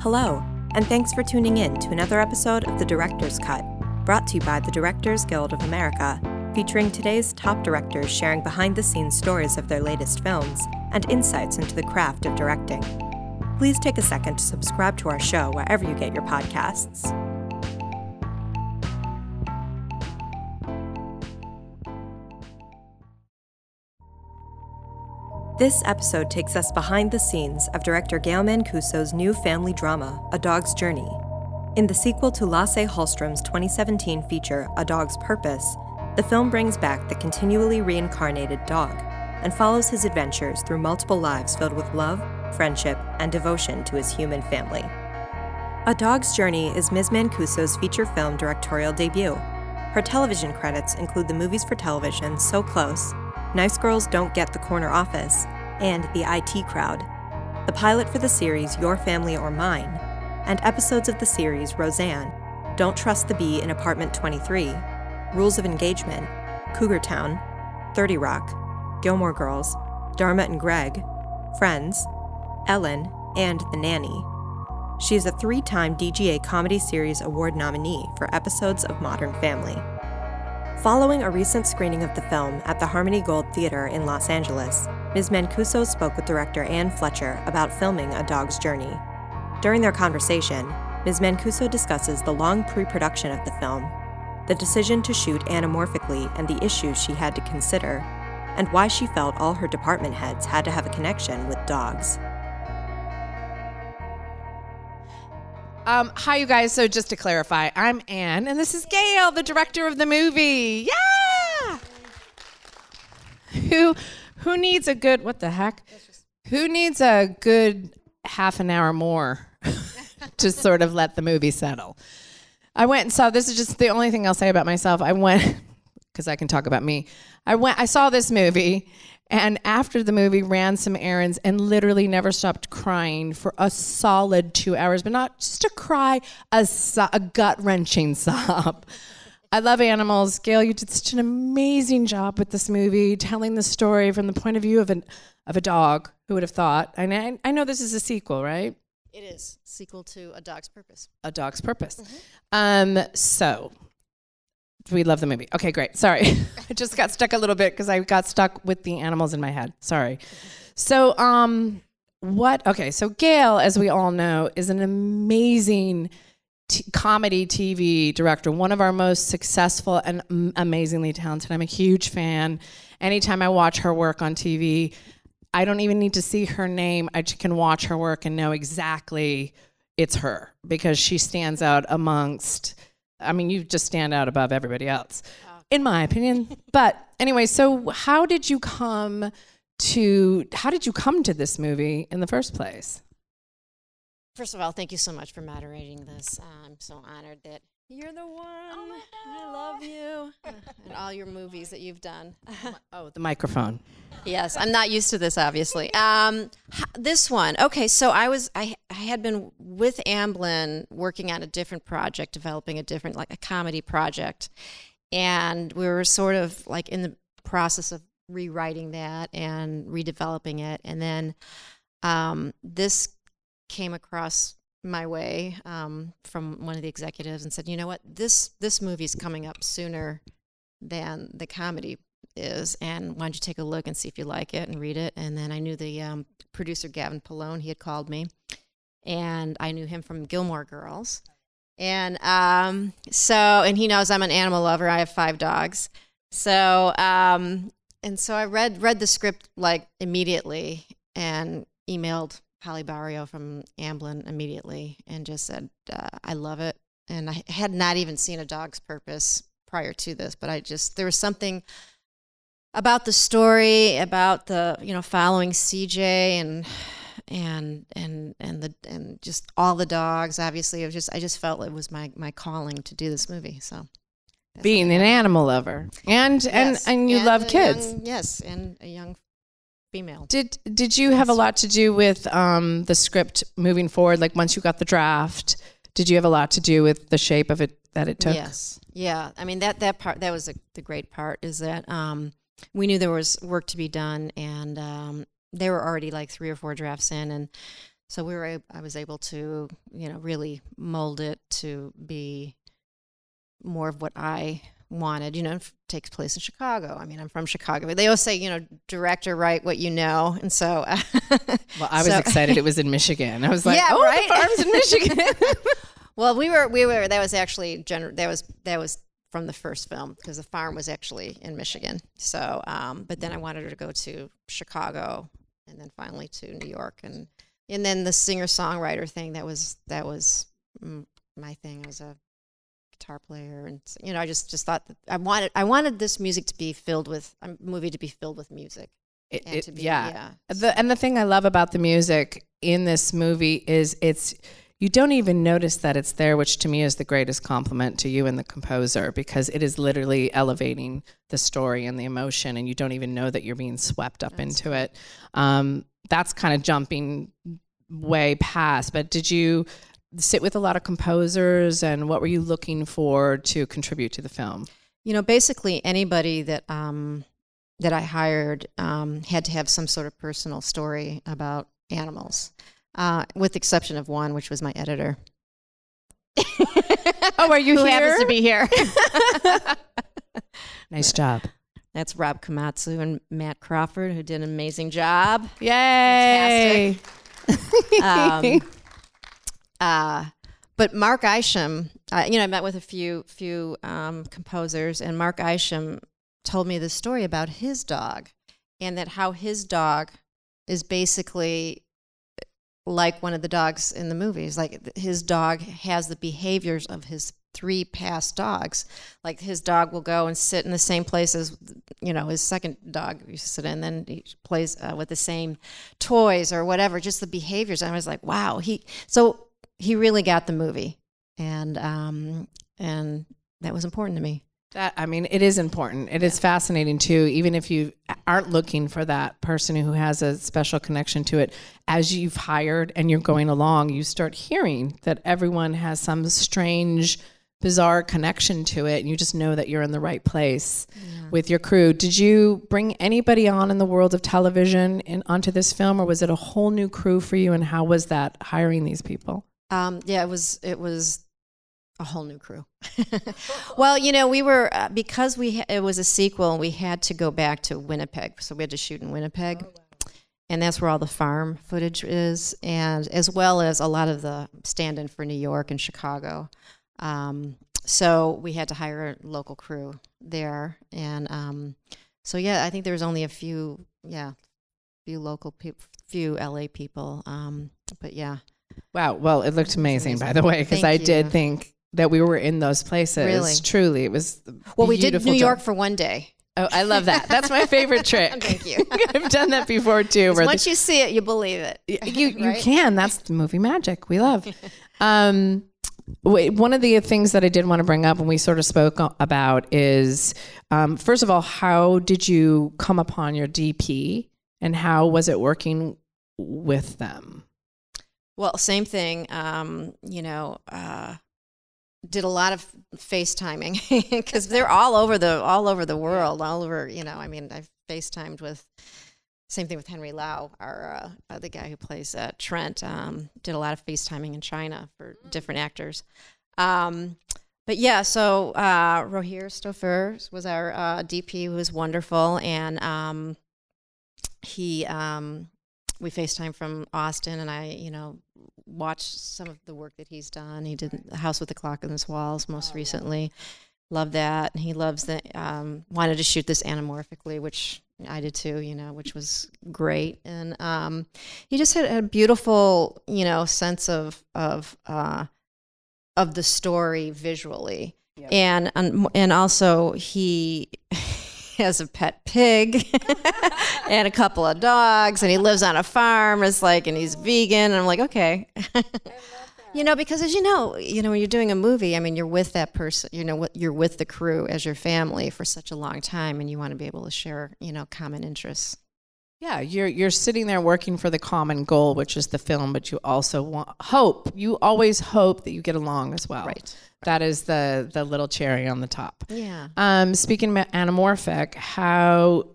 Hello, and thanks for tuning in to another episode of The Director's Cut, brought to you by the Directors Guild of America, featuring today's top directors sharing behind the scenes stories of their latest films and insights into the craft of directing. Please take a second to subscribe to our show wherever you get your podcasts. This episode takes us behind the scenes of director Gail Mancuso's new family drama, A Dog's Journey. In the sequel to Lasse Hallström's 2017 feature, A Dog's Purpose, the film brings back the continually reincarnated dog and follows his adventures through multiple lives filled with love, friendship, and devotion to his human family. A Dog's Journey is Ms. Mancuso's feature film directorial debut. Her television credits include the movies for television So Close, Nice Girls Don't Get the Corner Office, and The IT Crowd. The pilot for the series Your Family or Mine, and episodes of the series Roseanne, Don't Trust the Bee in Apartment 23, Rules of Engagement, Cougar Town, 30 Rock, Gilmore Girls, Dharma and Greg, Friends, Ellen, and The Nanny. She is a three time DGA Comedy Series Award nominee for episodes of Modern Family. Following a recent screening of the film at the Harmony Gold Theater in Los Angeles, Ms. Mancuso spoke with director Anne Fletcher about filming A Dog's Journey. During their conversation, Ms. Mancuso discusses the long pre production of the film, the decision to shoot anamorphically and the issues she had to consider, and why she felt all her department heads had to have a connection with dogs. Um, hi, you guys. So, just to clarify, I'm Anne, and this is Gail, the director of the movie. Yeah. Who, who needs a good? What the heck? Who needs a good half an hour more to sort of let the movie settle? I went and saw. This is just the only thing I'll say about myself. I went because I can talk about me. I went. I saw this movie, and after the movie, ran some errands and literally never stopped crying for a solid two hours, but not just a cry, a, so- a gut wrenching sob. I love animals. Gail, you did such an amazing job with this movie, telling the story from the point of view of an of a dog. Who would have thought? And I, I know this is a sequel, right? It is sequel to A Dog's Purpose. A Dog's Purpose. Um, so we love the movie. Okay, great. Sorry. I just got stuck a little bit because I got stuck with the animals in my head. Sorry. So, um, what? Okay, so Gail, as we all know, is an amazing t- comedy TV director, one of our most successful and m- amazingly talented. I'm a huge fan. Anytime I watch her work on TV, I don't even need to see her name. I can watch her work and know exactly it's her because she stands out amongst I mean, you just stand out above everybody else, in my opinion. but anyway, so how did you come to how did you come to this movie in the first place? First of all, thank you so much for moderating this. Uh, I'm so honored that you're the one. I love you. And all your movies that you've done. Oh, the microphone. yes, I'm not used to this, obviously. Um, this one, okay. So I was, I, I had been with Amblin working on a different project, developing a different, like a comedy project, and we were sort of like in the process of rewriting that and redeveloping it, and then um, this came across my way um, from one of the executives and said, "You know what? This this movie's coming up sooner than the comedy is, and why don't you take a look and see if you like it and read it?" And then I knew the um, producer Gavin Polone; he had called me, and I knew him from Gilmore Girls, and um, so and he knows I'm an animal lover. I have five dogs, so um, and so I read read the script like immediately and emailed Holly Bario from Amblin immediately and just said, uh, I love it. And I had not even seen A Dog's Purpose prior to this, but I just, there was something about the story, about the, you know, following CJ and, and, and, and the, and just all the dogs. Obviously, it was just, I just felt it was my, my calling to do this movie. So Being an animal lover, and and Yes, and you love kids. young- yes, and a young female. Did did you have a lot to do with um, the script moving forward? Like once you got the draft, did you have a lot to do with the shape of it that it took? Yes. Yeah. I mean that that part that was the the great part is that um, we knew there was work to be done, and um, there were already like three or four drafts in, and so we were I was able to you know really mold it to be more of what I wanted. You know, takes place in Chicago. I mean, I'm from Chicago. But they always say, you know, director, write what you know, and so. Well, I was so- excited it was in Michigan. I was like, Yeah, oh, right? the farm's in Michigan. Well, we were we were that was actually gener- that was that was from the first film because the farm was actually in Michigan. So, um, but then I wanted her to go to Chicago and then finally to New York and and then the singer songwriter thing that was that was my thing. I was a guitar player and you know I just just thought that I wanted I wanted this music to be filled with a movie to be filled with music It- and it- to be yeah. yeah The, and the thing I love about the music in this movie is it's you don't even notice that it's there, which to me is the greatest compliment to you and the composer because it is literally elevating the story and the emotion, and you don't even know that you're being swept up into it. Um, that's kind of jumping way past. But did you sit with a lot of composers, and what were you looking for to contribute to the film? You know, basically anybody that um, that I hired um, had to have some sort of personal story about animals, uh, with the exception of one, which was my editor. Oh, are you Who here? happens to be here? nice job. That's Rob Komatsu and Matt Crawford, who did an amazing job. Yay! Um, uh, but Mark Isham, uh, you know, I met with a few few um, composers, and Mark Isham told me the story about his dog, and that how his dog is basically like one of the dogs in the movies. Like his dog has the behaviors of his three past dogs. Like his dog will go and sit in the same place as you know his second dog used to sit in. Then he plays uh, with the same toys or whatever. Just the behaviors. And I was like, wow. He so he really got the movie, and um and that was important to me. That I mean, it is important. It is fascinating too, even if you aren't looking for that person who has a special connection to it. As you've hired and you're going along, you start hearing that everyone has some strange, bizarre connection to it, and you just know that you're in the right place with your crew. Did you bring anybody on in the world of television in, onto this film, or was it a whole new crew for you? And how was that hiring these people? Um, yeah, it was it was a whole new crew. well, you know, we were uh, because we ha- it was a sequel, we had to go back to Winnipeg, so we had to shoot in Winnipeg, and that's where all the farm footage is, and as well as a lot of the stand-in for New York and Chicago. Um, so we had to hire a local crew there, and um, so yeah, I think there was only a few, yeah, few local people, few LA people, um, but yeah. Wow. Well, it looked amazing, amazing. by the way, because I did think that we were in those places. Really? Truly, it was. Well, we did New job. York for one day. Oh, I love that. That's my favorite trick. Thank you. I've done that before too. Once you see it, you believe it. you you right? can. That's the movie magic we love. Um, wait, one of the things that I did want to bring up when we sort of spoke about is, um, first of all, how did you come upon your DP, and how was it working with them? Well, same thing. Um, you know, uh, did a lot of FaceTiming because they're all over the all over the world, all over. You know, I mean, I've FaceTimed with. Same thing with Henry Lau, our uh, the guy who plays uh, Trent. Um, did a lot of FaceTiming in China for different actors. Um, but yeah, so uh, Rogier Stoffers was our uh, DP, who was wonderful, and um, he um, we FaceTime from Austin, and I, you know, watched some of the work that he's done. He did The House with the Clock in its Walls most recently. Love that, and he loves that. um, wanted to shoot this anamorphically, which I did too. You know, which was great, and um, he just had a beautiful, you know, sense of of uh, of the story visually, and and and also he. Has a pet pig and a couple of dogs and he lives on a farm it's like and he's vegan and i'm like okay. You know because as you know you know when you're doing a movie i mean you're with that person you know you're with the crew as your family for such a long time and you want to be able to share you know common interests Yeah, you're you're sitting there working for the common goal, which is the film, but you also want hope. You always hope that you get along as well. Right. That is the the little cherry on the top. yeah Um, speaking about anamorphic, how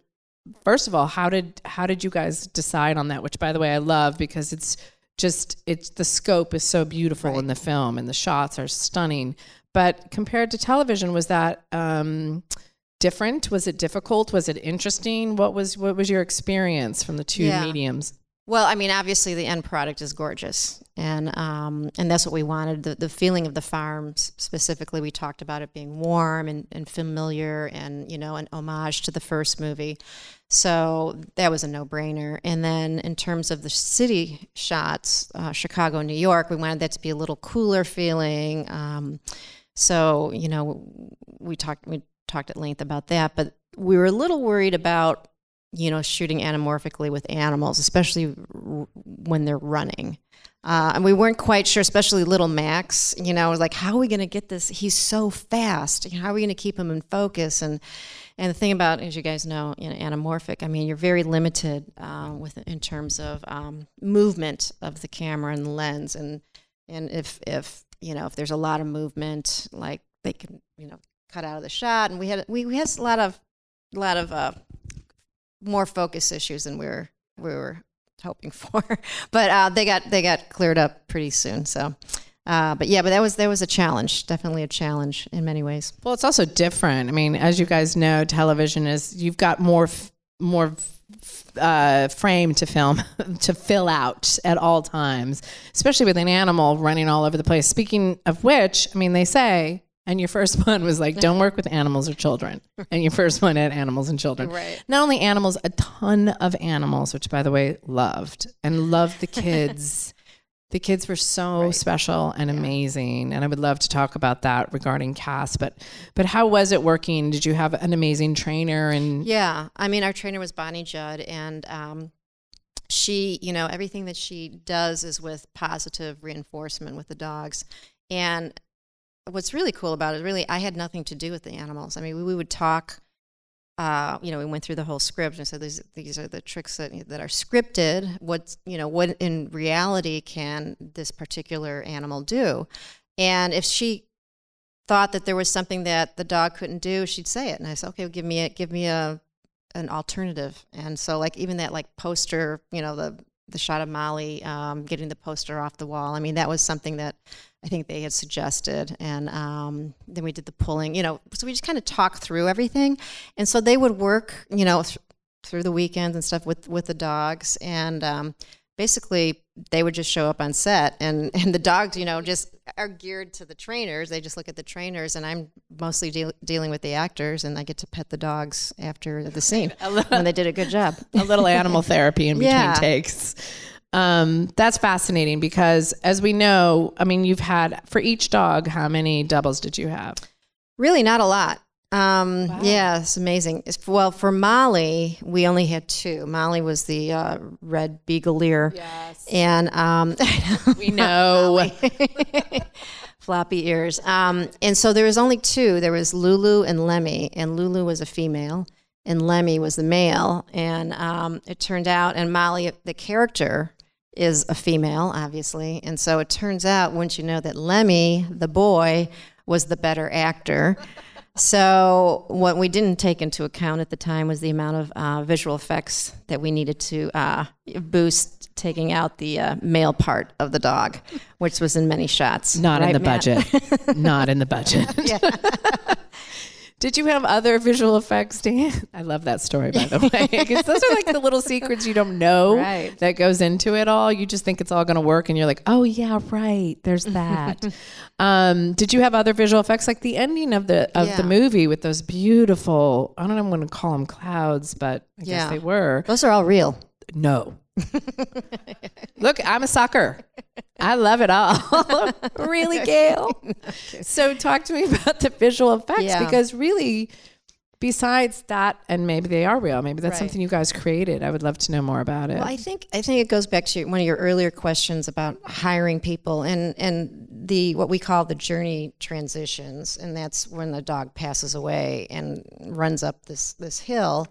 first of all, how did how did you guys decide on that? Which, by the way, I love because it's just it's the scope is so beautiful in the film and the shots are stunning. But compared to television, was that um, different? Was it difficult? Was it interesting? What was what was your experience from the two Yeah. mediums? Well, I mean, obviously the end product is gorgeous, and um, and that's what we wanted. The the feeling of the farm specifically, we talked about it being warm and, and familiar, and you know, an homage to the first movie. So that was a no brainer. And then in terms of the city shots, uh, Chicago, New York, we wanted that to be a little cooler feeling. Um, so you know, we talked we talked at length about that, but we were a little worried about you know, shooting anamorphically with animals, especially r- when they're running. Uh, and we weren't quite sure, especially little Max, you know, like, how are we going to get this? He's so fast. How are we going to keep him in focus? And, and the thing about, as you guys know, you know anamorphic, I mean, you're very limited uh, with in terms of um, movement of the camera and the lens. And, and if, if, you know, if there's a lot of movement, like they can, you know, cut out of the shot. And we had, we, we had a lot of, a lot of, uh, more focus issues than we were we were hoping for. but uh, they got they got cleared up pretty soon. So, uh, but yeah, but that was that was a challenge. Definitely a challenge in many ways. Well, it's also different. I mean, as you guys know, television is you've got more f- more f- uh, frame to film to fill out at all times, especially with an animal running all over the place. Speaking of which, I mean, they say. And your first one was like, don't work with animals or children. And your first one had animals and children. Right. Not only animals, a ton of animals, which by the way, loved and loved the kids. the kids were so special and amazing. And I would love to talk about that regarding cast. But but how was it working? Did you have an amazing trainer and Yeah, I mean, our trainer was Bonnie Judd, and um, she, you know, everything that she does is with positive reinforcement with the dogs. And what's really cool about it, really, I had nothing to do with the animals. I mean, we, we would talk. Uh, you know, we went through the whole script and said these these are the tricks that that are scripted. What you know, what in reality can this particular animal do? And if she thought that there was something that the dog couldn't do, she'd say it. And I said, okay, well, give me a give me a an alternative. And so like even that like poster, you know, the the shot of Molly um, getting the poster off the wall. I mean, that was something that I think they had suggested. And um, then we did the pulling, you know, so we just kind of talked through everything. And so they would work, you know, th- through the weekends and stuff with with the dogs and. Basically they would just show up on set and and the dogs you know just are geared to the trainers they just look at the trainers and i'm mostly deal- dealing with the actors and i get to pet the dogs after the scene and they did a good job a little animal therapy in between Yeah. takes? Um, that's fascinating because as we know, I mean, you've had for each dog, how many doubles did you have? really not a lot um, yeah it's amazing It's- well for molly we only had two molly was the uh, red beagalier Yes. and um, We know. floppy ears. Um, and so there was only two. There was Lulu and Lemmy, and Lulu was a female, and Lemmy was the male. And um, it turned out, and Molly, the character, is a female, obviously. And so it turns out, once you know that Lemmy, the boy, was the better actor. So what we didn't take into account at the time was the amount of uh, visual effects that we needed to uh, boost, taking out the uh, male part of the dog, which was in many shots. Not in the Matt? budget. Not in the budget. Did you have other visual effects, Dan? I love that story, by the way, because those are like the little secrets you don't know Right. that goes into it all. You just think it's all going to work, and you're like, oh yeah, right. There's that. um, did you have other visual effects, like the ending of the of the movie with those beautiful? I don't know. I'm going to call them clouds, but I guess Yeah. they were. Those are all real. No. Look, I'm a sucker. I love it all. really, Gail? So, talk to me about the visual effects Yeah. because really, besides that, and maybe they are real, maybe that's Right. something you guys created. I would love to know more about it. Well, I think I think it goes back to one of your earlier questions about hiring people and and the what we call the journey transitions, and that's when the dog passes away and runs up this this hill,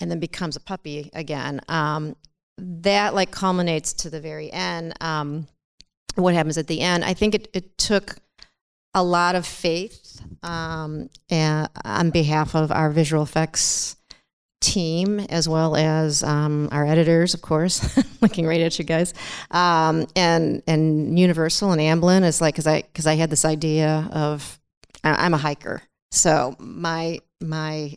and then becomes a puppy again. Um, that like culminates to the very end. Um, what happens at the end? I think it, it took a lot of faith um, and on behalf of our visual effects team as well as um, our editors, of course, looking right at you guys, um, and and Universal and Amblin is like because I because I had this idea of I'm a hiker, so my my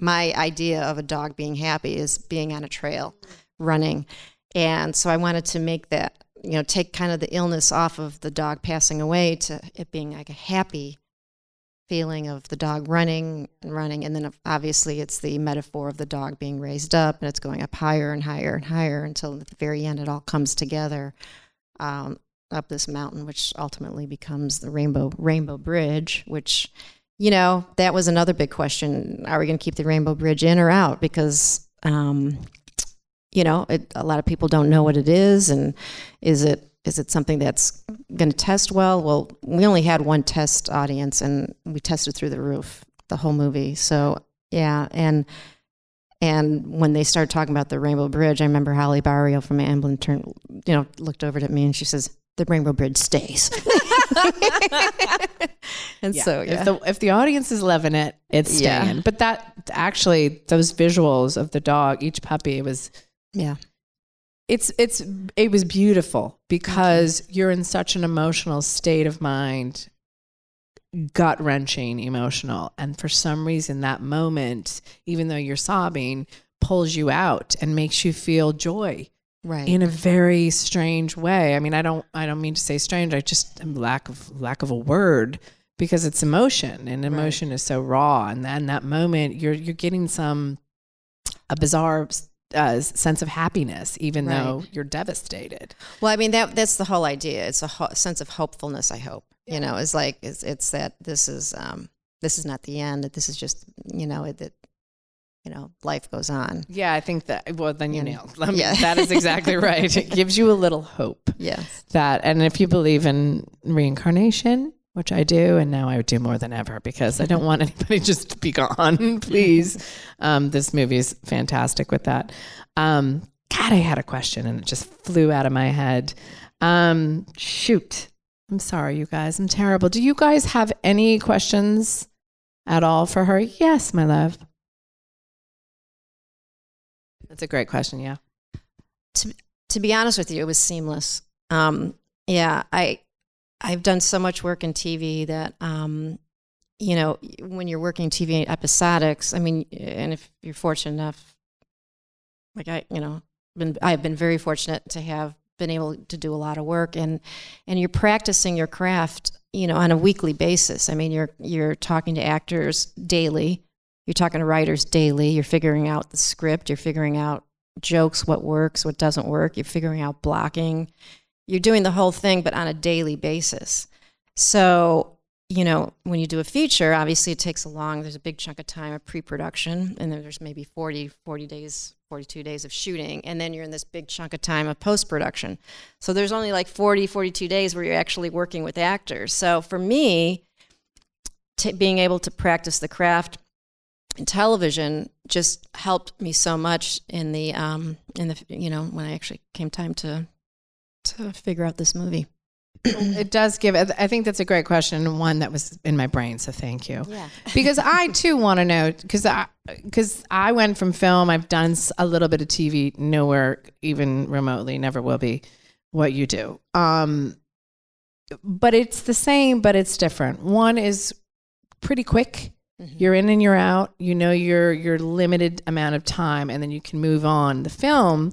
my idea of a dog being happy is being on a trail, running, and so I wanted to make that you know take kind of the illness off of the dog passing away to it being like a happy feeling of the dog running and running. And then obviously it's the metaphor of the dog being raised up and it's going up higher and higher and higher until at the very end it all comes together um, up this mountain which ultimately becomes the rainbow rainbow bridge which you know that was another big question. Are we going to keep the rainbow bridge in or out? Because um, you know it, a lot of people don't know what it is and is it is it something that's going to test well? Well, we only had one test audience, and we tested through the roof the whole movie. So yeah, and and when they started talking about the Rainbow Bridge, I remember Holly Bario from Amblin turned, you know, looked over at me and she says, "The Rainbow Bridge stays." and Yeah. so yeah, if the if the audience is loving it, it's Yeah. staying. But that actually those visuals of the dog, each puppy, was yeah, it's it's it was beautiful because you're in such an emotional state of mind gut wrenching emotional and for some reason that moment even though you're sobbing pulls you out and makes you feel joy right. in a very strange way. I mean i don't i don't mean to say strange i just lack of lack of a word because it's emotion and emotion is so raw. And then that moment you're you're getting some a bizarre uh, sense of happiness even Right. though you're devastated Well, I mean that that's the whole idea. It's a ho- sense of hopefulness. I hope you know. It's like it's it's that this is um this is not the end. That this is just you know that you know life goes on. yeah i think that well then you And- nailed mean, yeah. that is exactly right it gives you a little hope Yes. that and if you believe in reincarnation which i do and now i do more than ever because i don't want anybody just to be gone please. Um, this movie is fantastic with that. Um, god i had a question and it just flew out of my head. Um, shoot. I'm sorry you guys. I'm terrible. Do you guys have any questions at all for her? Yes my love. That's a great question yeah. To be honest with you, it was seamless. Um, yeah, I I've done so much work in TV that um, you know when you're working TV episodics. I mean, and if you're fortunate enough, like I, you know, been I've been very fortunate to have been able to do a lot of work and and you're practicing your craft you know on a weekly basis i mean you're you're talking to actors daily you're talking to writers daily you're figuring out the script you're figuring out jokes what works what doesn't work you're figuring out blocking you're doing the whole thing but on a daily basis. So you know when you do a feature obviously it takes a long there's a big chunk of time of pre-production and then there's maybe 40 40 days 42 days of shooting and then you're in this big chunk of time of post-production. So there's only like 40 42 days where you're actually working with actors. So for me t- being able to practice the craft in television just helped me so much in the um in the you know when I actually came time to to figure out this movie. it does give i think that's a great question one that was in my brain so thank you Yeah. because i too want to know because i because i went from film i've done a little bit of tv nowhere even remotely never will be what you do um but it's the same but it's different one is pretty quick Mhm. you're in and you're out you know your your limited amount of time and then you can move on the film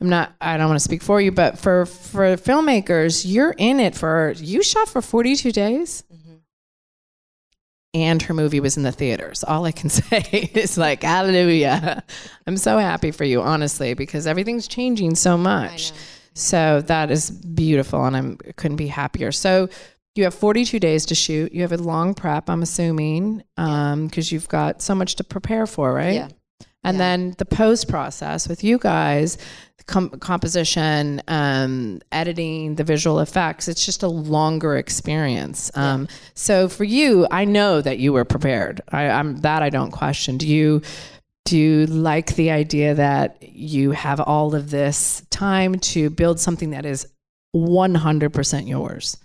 i'm not i don't want to speak for you but for for filmmakers you're in it for you shot for 42 days Mhm. and her movie was in the theaters all i can say is like hallelujah i'm so happy for you honestly because everything's changing so much so that is beautiful, and I'm couldn't be happier. So you have 42 days to shoot. You have a long prep, I'm assuming, because you've got so much to prepare for, right? Yeah. And Yeah. then the post process with you guys, com- composition, um, editing, the visual effects. It's just a longer experience. Um, So for you, I know that you were prepared. I, I'm that I don't question. Do you? Do you like the idea that you have all of this time to build something that is 100% yours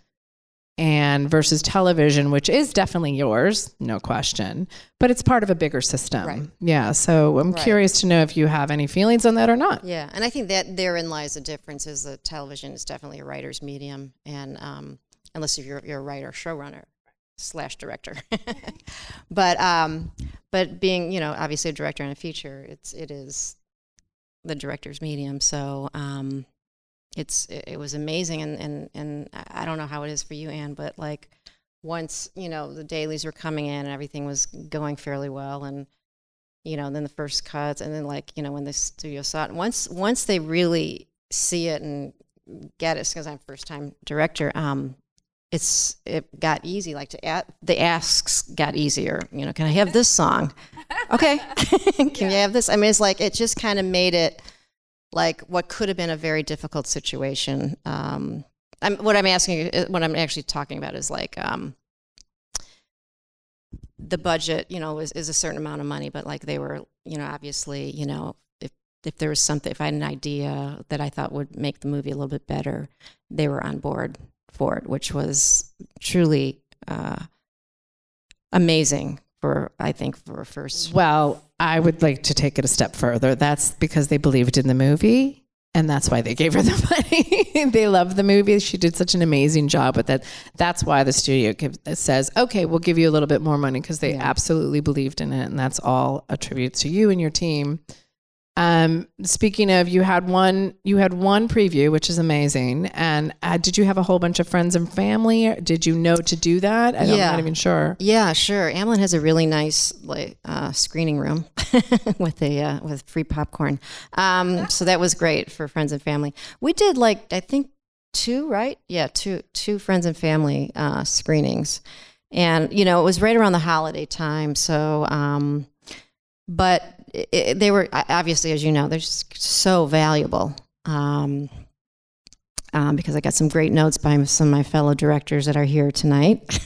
and versus television, which is definitely yours, no question, but it's part of a bigger system. Right. Yeah. So I'm Right. curious to know if you have any feelings on that or not. Yeah, and I think that therein lies the difference. Is that television is definitely a writer's medium, and um, unless you're you're a writer, showrunner slash director, but um, but being you know obviously a director in a feature, it's it is the director's medium. So um, it's it, was amazing, and and and I don't know how it is for you, Anne, but like once you know the dailies were coming in and everything was going fairly well, and you know, then the first cuts, and then like you know when the studio saw it. Once once they really see it and get it, because I'm first time director, um, it's it got easy. Like to add, the asks got easier. You know, can I have this song? okay, can you have this? I mean, it's like it just kind of made it like what could have been a very difficult situation. Um, I'm, what I'm asking, what I'm actually talking about is like. Um, the budget, you know, is, is a certain amount of money, but like they were, you know, obviously, you know, if if there was something, if I had an idea that I thought would make the movie a little bit better, they were on board for it, which was truly uh, amazing for I think for a first. Well, I would like to take it a step further. That's because they believed in the movie. And that's why they gave her the money. they love the movie. She did such an amazing job with it. That's why the studio give, says, okay, we'll give you a little bit more money because they absolutely believed in it. And that's all a tribute to you and your team. Um, speaking of, you had one, you had one preview, which is amazing. And uh, did you have a whole bunch of friends and family? Did you know to do that? I'm not even sure. Yeah, sure. Amblin has a really nice like uh, screening room with a uh, with free popcorn. Um, so that was great for friends and family. We did like I think two, right? Yeah, two two friends and family uh, screenings, and you know it was right around the holiday time. So, um, but it, they were obviously, as you know, they're just so valuable. Um, um, because I got some great notes by some of my fellow directors that are here tonight.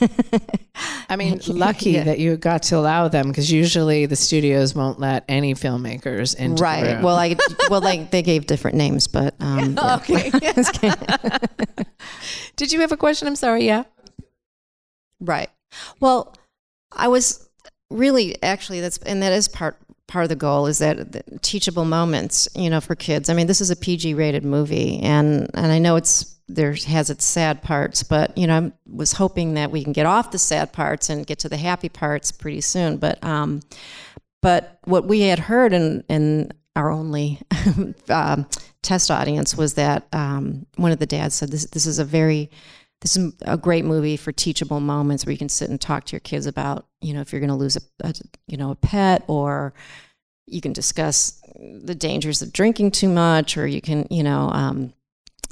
I mean, lucky Yeah. that you got to allow them because usually the studios won't let any filmmakers into the right. Well, I well, like they gave different names, but um, yeah. okay. Did you have a question? I'm sorry. Yeah. right. Well, I was really actually that's and that is part part of the goal is that the teachable moments, you know, for kids. I mean, this is a PG rated movie, and and I know it's there has its sad parts, but you know, I was hoping that we can get off the sad parts and get to the happy parts pretty soon. But um, but what we had heard in in our only um, test audience was that um, one of the dads said this this is a very this is a great movie for teachable moments where you can sit and talk to your kids about you know if you're going to lose a, a you know a pet or you can discuss the dangers of drinking too much or you can you know um,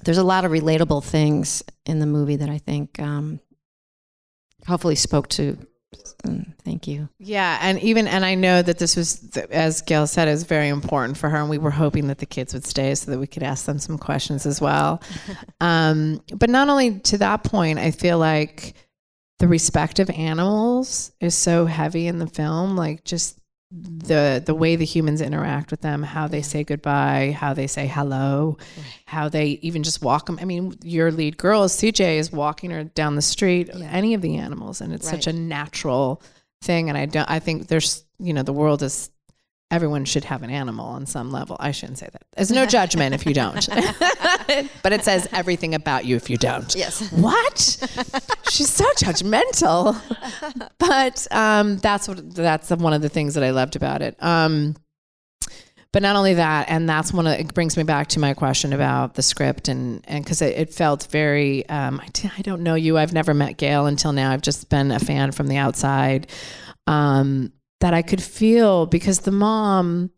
there's a lot of relatable things in the movie that I think um, hopefully spoke to. Mm, Thank you. Yeah, and even and I know that this was, as Gail said, is very important for her, and we were hoping that the kids would stay so that we could ask them some questions as well. um, but not only to that point, I feel like the respect of animals is so heavy in the film, like just the the way the humans interact with them, how they say goodbye, how they say hello, how they even just walk them. I mean, your lead girl, CJ, is walking her down the street, any of the animals, and it's such a natural thing. And I don't, I think there's, you know, the world is. Everyone should have an animal on some level. I shouldn't say that. There's no judgment if you don't, but it says everything about you if you don't. Yes. What? She's so judgmental. But um, that's what that's one of the things that I loved about it. Um, but not only that, and that's one of it brings me back to my question about the script and and because it, it felt very. Um, I, d- I don't know you. I've never met Gail until now. I've just been a fan from the outside. Um, that I could feel because the mom,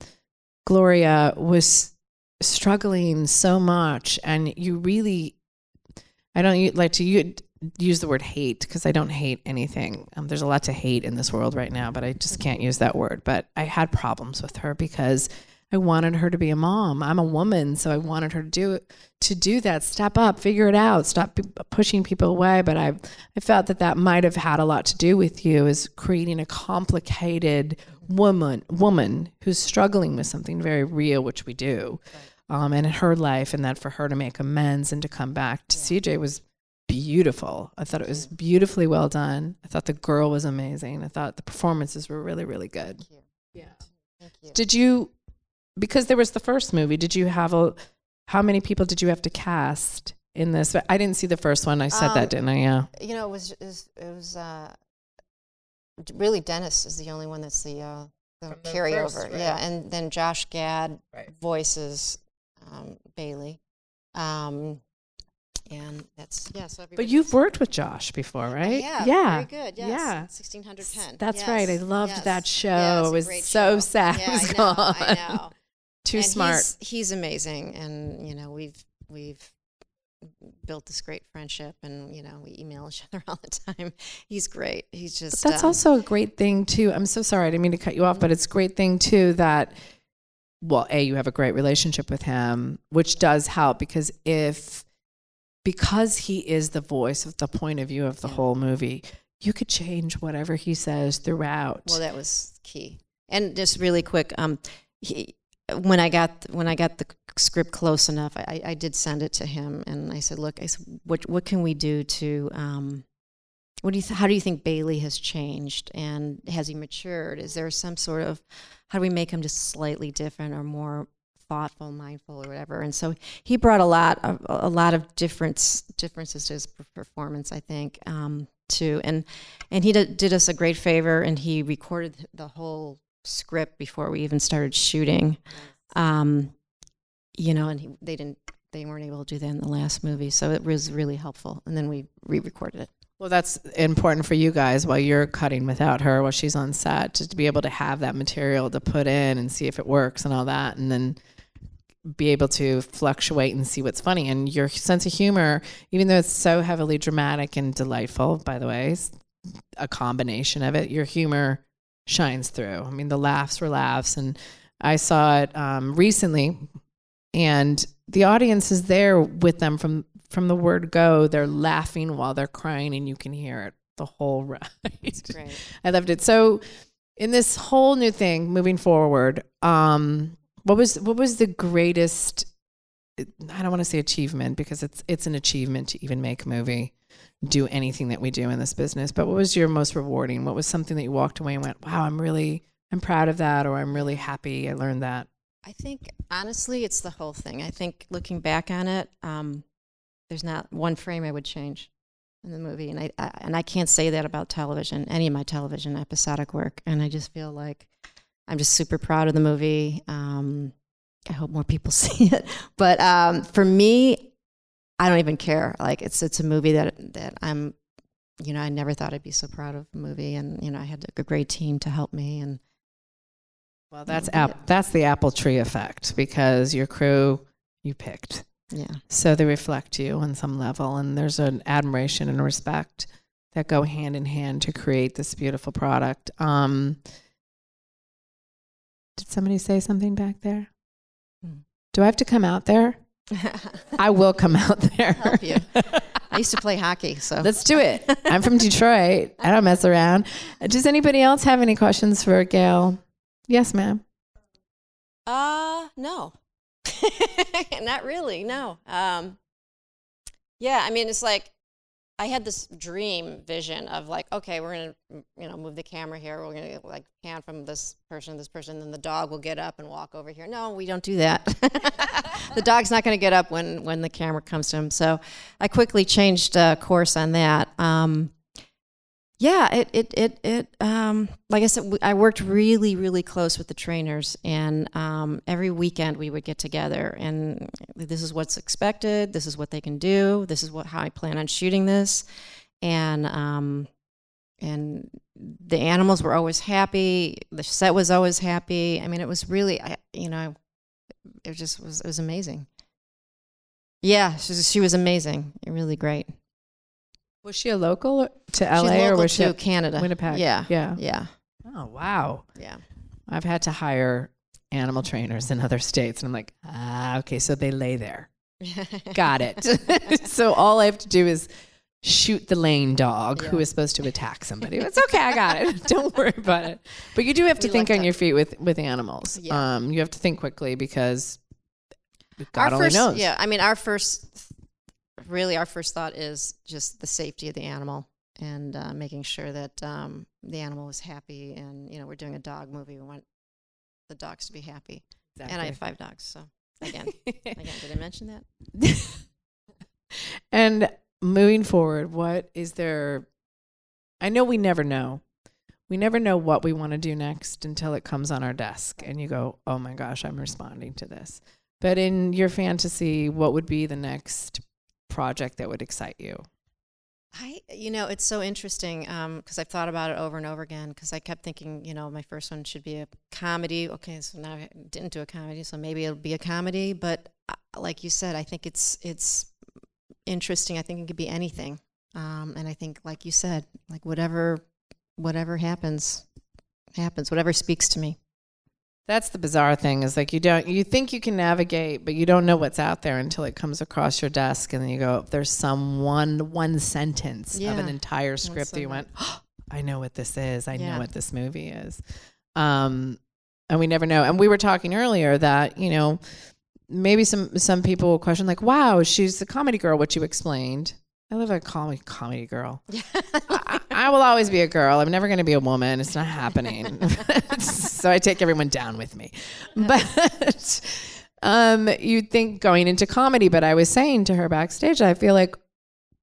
Gloria, was struggling so much, and you really I don't like to use the word hate because I don't hate anything. Um, there's a lot to hate in this world right now, but I just can't use that word. But I had problems with her because I wanted her to be a mom. I'm a woman, so I wanted her to do to do that. Step up, figure it out, stop p- pushing people away. But I I felt that that might have had a lot to do with you, is creating a complicated woman woman who's struggling with something very real, which we do um, and in her life, and that for her to make amends and to come back to CJ was beautiful. I thought it was beautifully well done. I thought the girl was amazing. I thought the performances were really, really good. Thank you. Yeah. Thank you. Did you, because there was the first movie, did you have a, how many people did you have to cast in this? I didn't see the first one. I said Um, that, didn't I? Yeah. You know, it was it was, it was uh, really Dennis is the only one that's the uh, the From the carryover. first, right. Yeah, and then Josh Gad Right. voices um, Bailey, um, and that's yeah. So But you've worked with Josh before, right? Yeah, Yeah. very good. Yes, Yeah. sixteen hundred Penn. That's right. I loved that show. Yes, it a was so show. sad Yeah, it was I know, gone. I know. Too And smart. He's, he's amazing, and you know we've we've built this great friendship, and you know we email each other all the time. He's great. He's just But that's um, also a great thing too. I'm so sorry, I didn't mean to cut you off, but it's a great thing too that well, A, you have a great relationship with him, which does help because if because he is the voice of the point of view of the Yeah. whole movie, you could change whatever he says throughout. Well, that was key. And just really quick, um, he, when I got when I got the script close enough, I, I did send it to him, and I said, "Look, I said, what what can we do to um, what do you th- how do you think Bailey has changed, and has he matured? Is there some sort of how do we make him just slightly different or more thoughtful, mindful, or whatever?" And so he brought a lot of a lot of difference differences to his performance, I think, um, too, and and he did, did us a great favor, and he recorded the whole script before we even started shooting. Um, you know, and he, they didn't, they weren't able to do that in the last movie, so it was really helpful. And then we re-recorded it. Well, that's important for you guys while you're cutting without her while she's on set, just to be able to have that material to put in and see if it works and all that, and then be able to fluctuate and see what's funny. And your sense of humor, even though it's so heavily dramatic and delightful, by the way, is a combination of it, your humor shines through. I mean, the laughs were laughs, and I saw it um, recently, and the audience is there with them from from the word go. They're laughing while they're crying, and you can hear it the whole ride. Great. I loved it. So, in this whole new thing moving forward, um, what was what was the greatest? I don't want to say achievement because it's it's an achievement to even make a movie, do anything that we do in this business. But what was your most rewarding? What was something that you walked away and went, "Wow, I'm really I'm proud of that," or "I'm really happy I learned that." I think honestly, it's the whole thing. I think looking back on it, um, there's not one frame I would change in the movie, and I, I and I can't say that about television, any of my television episodic work. And I just feel like I'm just super proud of the movie. Um, I hope more people see it, but um, for me, I don't even care. Like it's it's a movie that that I'm, you know, I never thought I'd be so proud of a movie, and you know, I had a great team to help me, and Well, that's Yeah. app, that's the apple tree effect because your crew you picked. yeah. So they reflect you on some level, and there's an admiration and respect that go hand in hand to create this beautiful product. Um, did somebody say something back there? Hmm. Do I have to come out there? I will come out there. Help you. I used to play hockey, so Let's do it. I'm from Detroit. I don't mess around. Does anybody else have any questions for Gail? Yes, ma'am. Uh, no. Not really, no. Um, yeah, I mean, it's like I had this dream vision of like, okay, we're gonna, you know, move the camera here. We're gonna like pan from this person to this person, then the dog will get up and walk over here. No, we don't do that. the dog's not gonna get up when when the camera comes to him. So I quickly changed uh, course on that. Um, yeah, it it it it um like I said, I worked really really close with the trainers, and um, every weekend we would get together, and this is what's expected, this is what they can do, this is what how I plan on shooting this, and um, and the animals were always happy, the set was always happy. I mean, it was really, I you know, it just was it was amazing. Yeah, she was, she was amazing, really great. Was she a local to LA She's or local was she to Canada? Winnipeg? Yeah, Yeah. yeah, Oh, wow. yeah. I've had to hire animal trainers in other states. And I'm like, ah, okay, so they lay there. Got it. so all I have to do is shoot the lane dog who Yeah. is supposed to attack somebody. It's okay, I got it. Don't worry about it. But you do have to We think on to- your feet with with animals. Yeah. Um, you have to think quickly because God our only first, knows. Yeah, I mean, our first really our first thought is just the safety of the animal and uh, making sure that um, the animal was happy. And you know, we're doing a dog movie. We want the dogs to be happy. And I have five dogs, so again, again, did I mention that? and moving forward, what is there? I know we never know. We never know what we want to do next until it comes on our desk and you go, oh my gosh, I'm responding to this. But in your fantasy, what would be the next project that would excite you? I, you know, it's so interesting because um, I've thought about it over and over again because I kept thinking, you know, my first one should be a comedy. Okay, so now I didn't do a comedy, so maybe it'll be a comedy. But uh, like you said, I think it's it's interesting. I think it could be anything, um, and I think, like you said, like whatever whatever happens, happens. Whatever speaks to me. That's the bizarre thing is like you don't you think you can navigate, but you don't know what's out there until it comes across your desk, and then you go, "There's some one one sentence Yeah. of an entire script that you went, oh, I know what this is. I Yeah. know what this movie is." Um, and we never know. And we were talking earlier that you know maybe some some people will question like, "Wow, she's the comedy girl," which you explained. I live a comedy comedy girl. I, I will always be a girl. I'm never going to be a woman. It's not happening. so I take everyone down with me. But um, you'd think going into comedy, but I was saying to her backstage, I feel like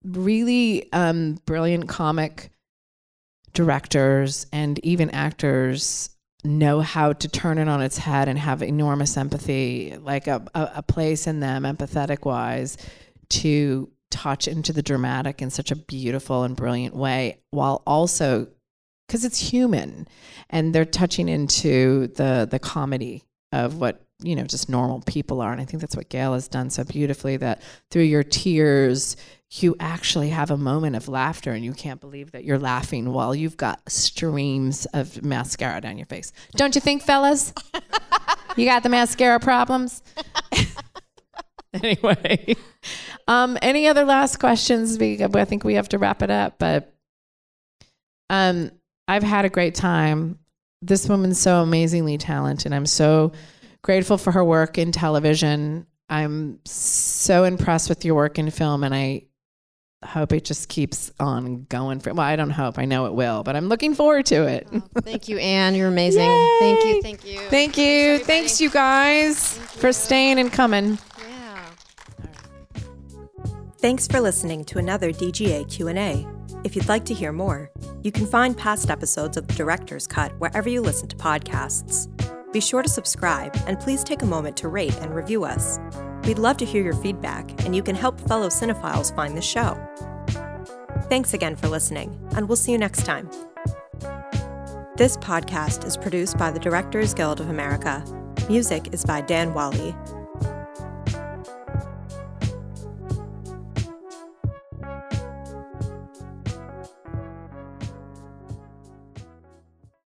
really um, brilliant comic directors and even actors know how to turn it on its head and have enormous empathy, like a, a, a place in them, empathetic wise, to touch into the dramatic in such a beautiful and brilliant way, while also because it's human and they're touching into the the comedy of what you know just normal people are. And i think that's what gail has done so beautifully that through your tears you actually have a moment of laughter and you can't believe that you're laughing while you've got streams of mascara down your face. Don't you think fellas? You got the mascara problems? Anyway um any other last questions we, i think we have to wrap it up but um i've had a great time this woman's so amazingly talented i'm so grateful for her work in television i'm so impressed with your work in film and i hope it just keeps on going for well i don't hope i know it will but i'm looking forward to it Oh, thank you, Anne. You're amazing. Thank you. Thank you. thank you everybody. thanks you guys for staying and coming. Thanks for listening to another DGA Q&A. If you'd like to hear more, you can find past episodes of The Director's Cut wherever you listen to podcasts. Be sure to subscribe and please take a moment to rate and review us. We'd love to hear your feedback, and you can help fellow cinephiles find the show. Thanks again for listening, and we'll see you next time. This podcast is produced by the Directors Guild of America. Music is by Dan Wally.